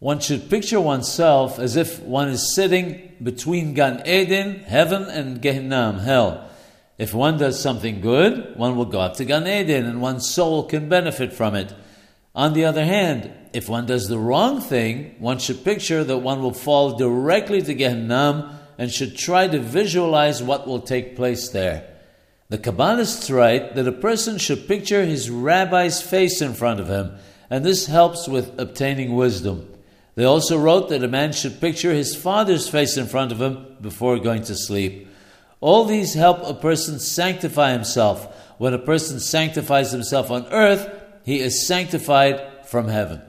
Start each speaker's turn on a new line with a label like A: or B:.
A: One should picture oneself as if one is sitting between Gan Eden, heaven, and Gehinnom, hell. If one does something good, one will go up to Gan Eden and one's soul can benefit from it. On the other hand, if one does the wrong thing, one should picture that one will fall directly to Gehinnom and should try to visualize what will take place there. The Kabbalists write that a person should picture his rabbi's face in front of him, and this helps with obtaining wisdom. They also wrote that a man should picture his father's face in front of him before going to sleep. All these help a person sanctify himself. When a person sanctifies himself on earth, he is sanctified from heaven.